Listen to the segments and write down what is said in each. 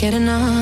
get enough.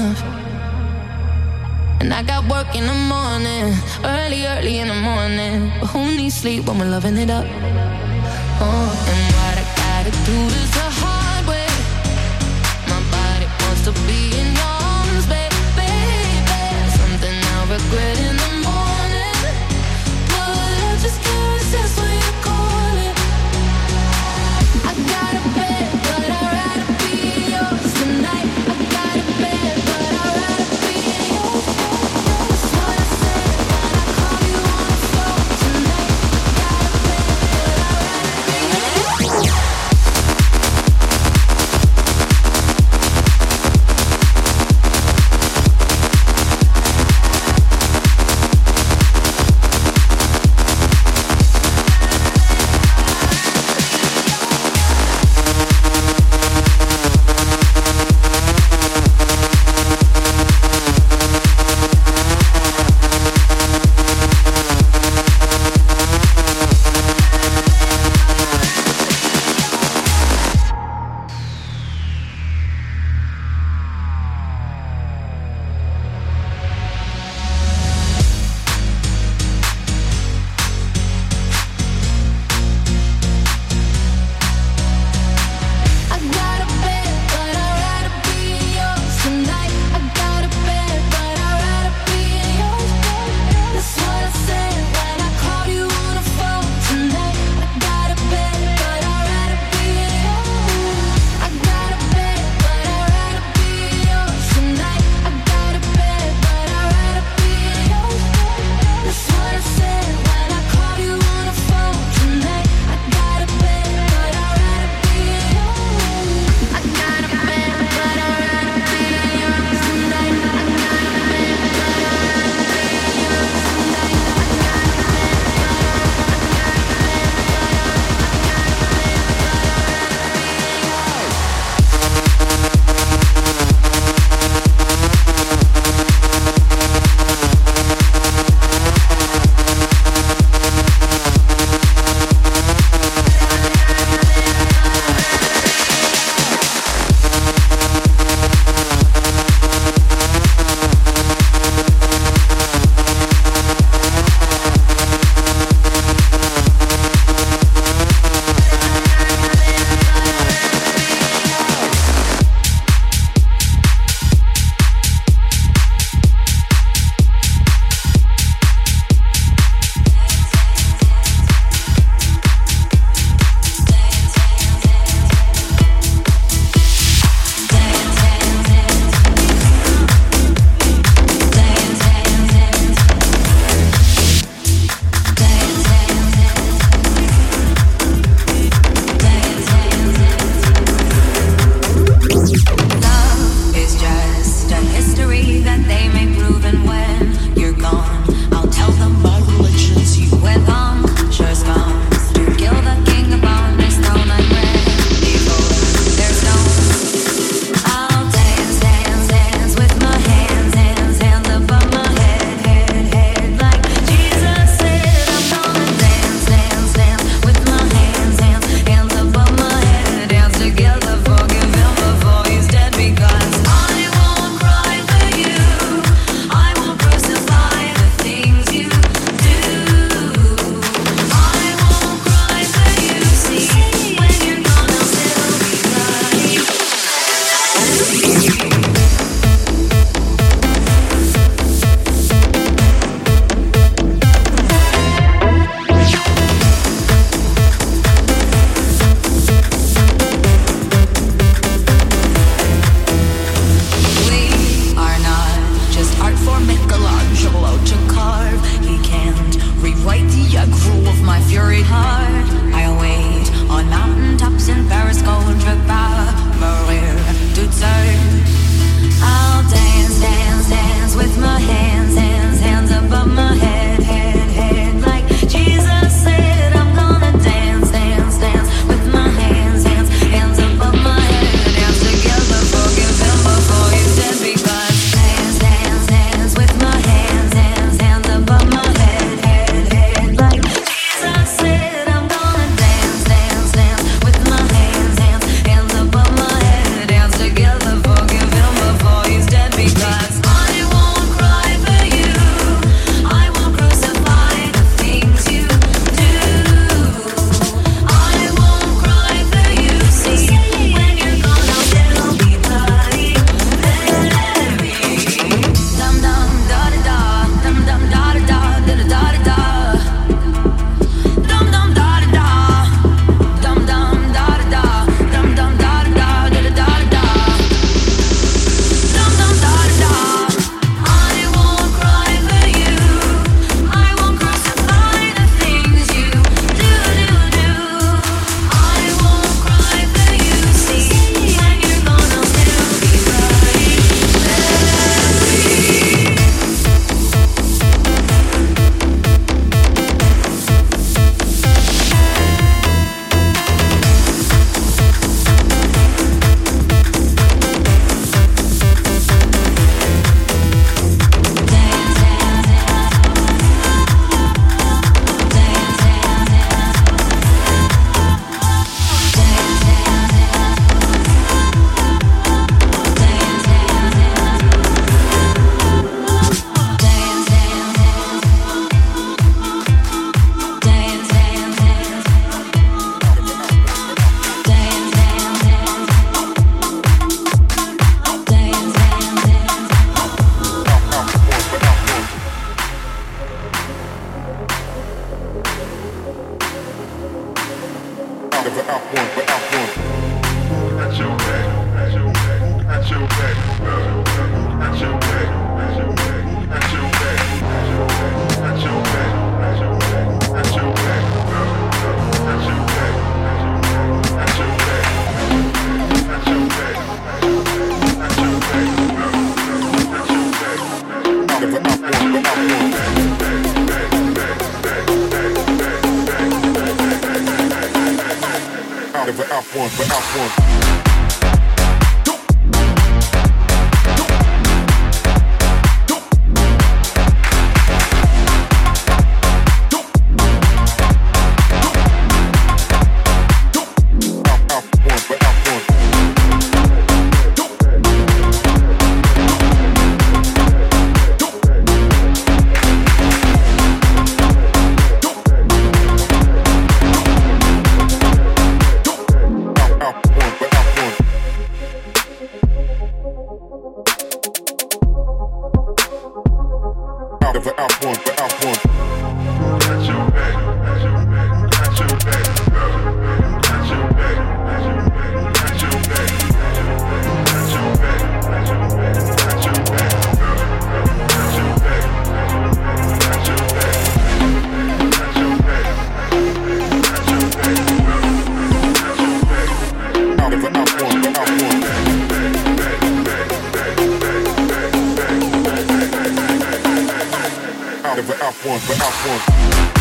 Never F1, but F1.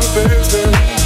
confessing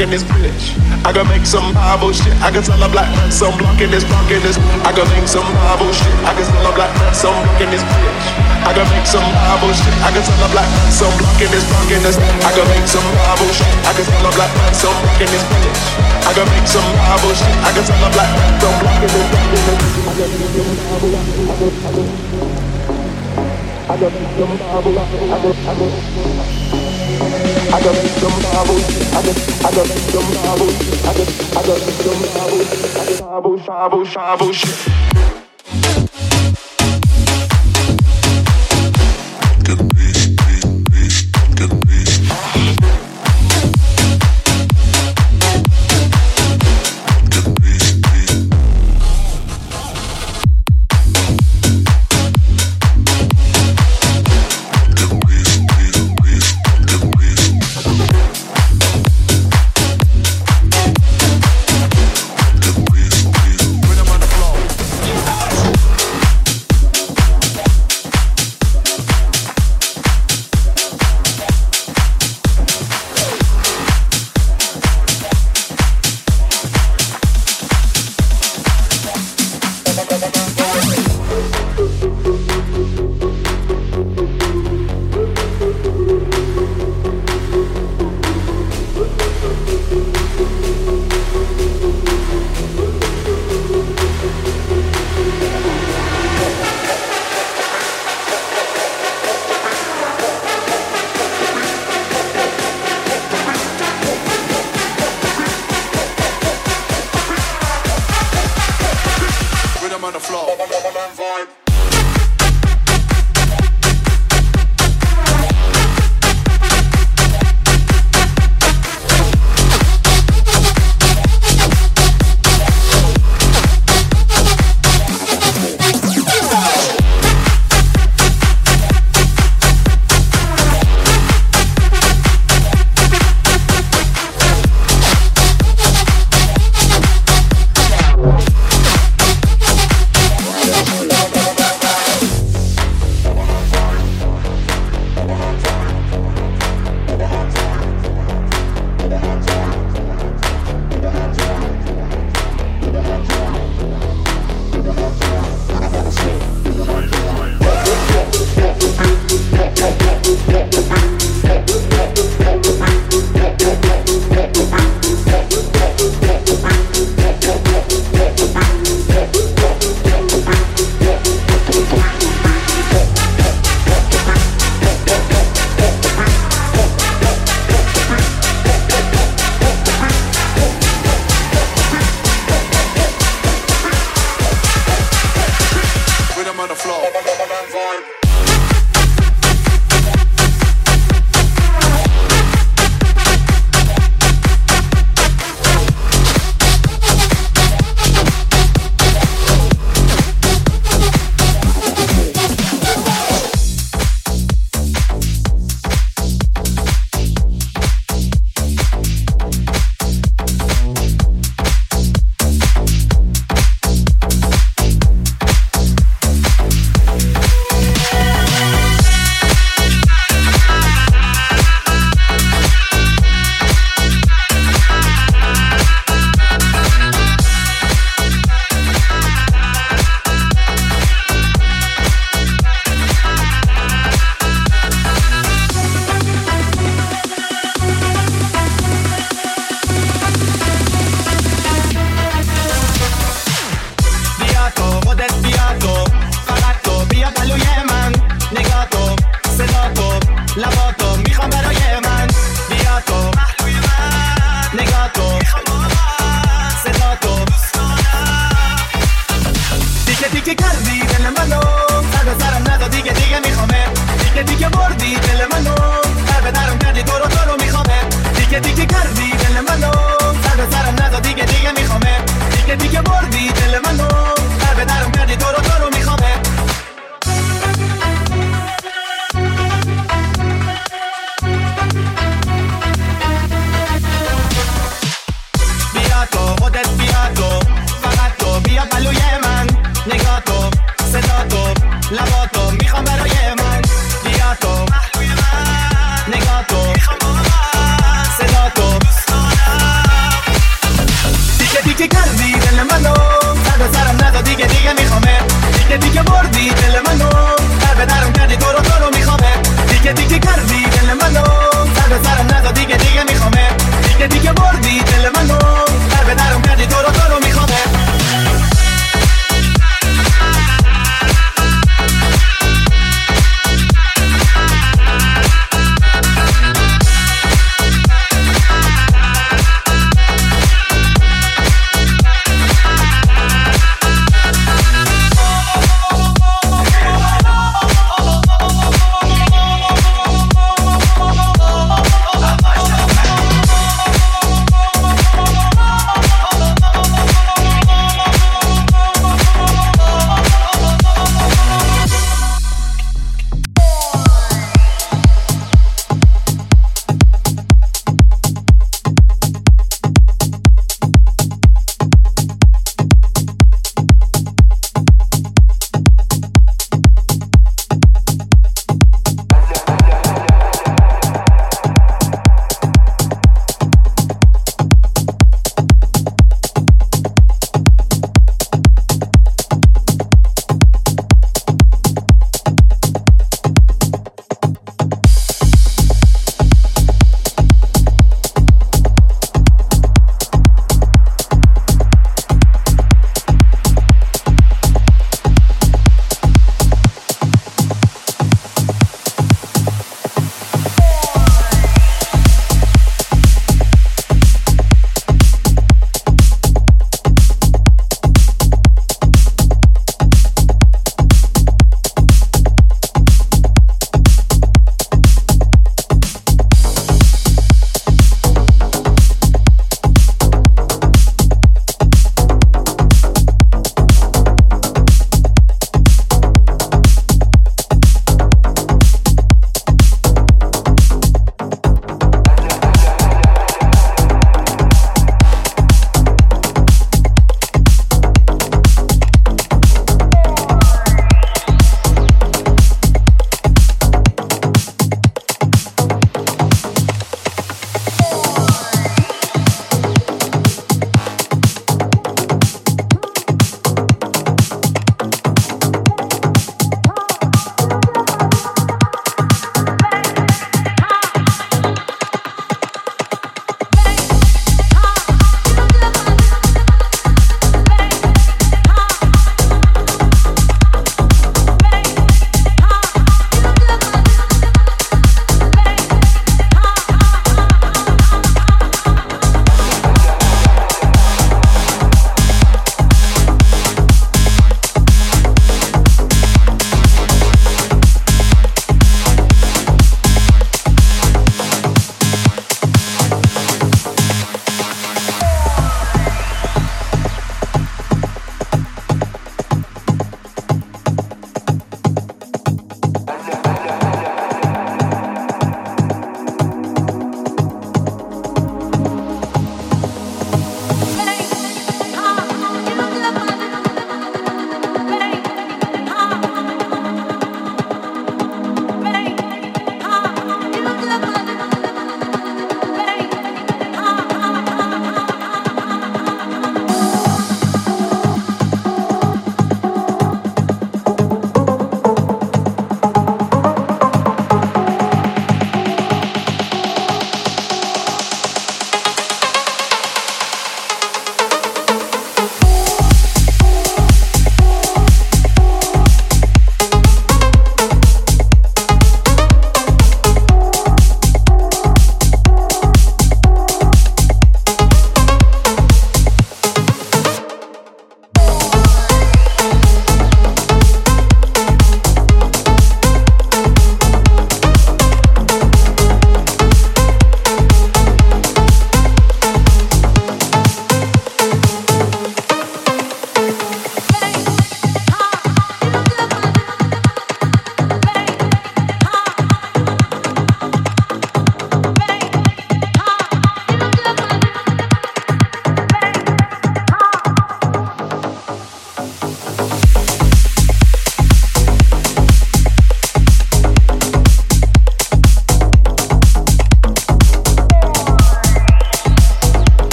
in this bitch. I can make some Bible shit. I can tell a black man some block in this, block in this. I can make some Bible shit. I can tell a black man some block in this bitch. I can make some Bible shit. I can tell a black man some block in this, block in this. I can make some Bible shit. I can tell a black man some block in this bitch. I can make some Bible shit. I can tell a black man some block in this, block in this. I some Bible. I got. I got, Babu I think I got some marbles.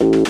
Your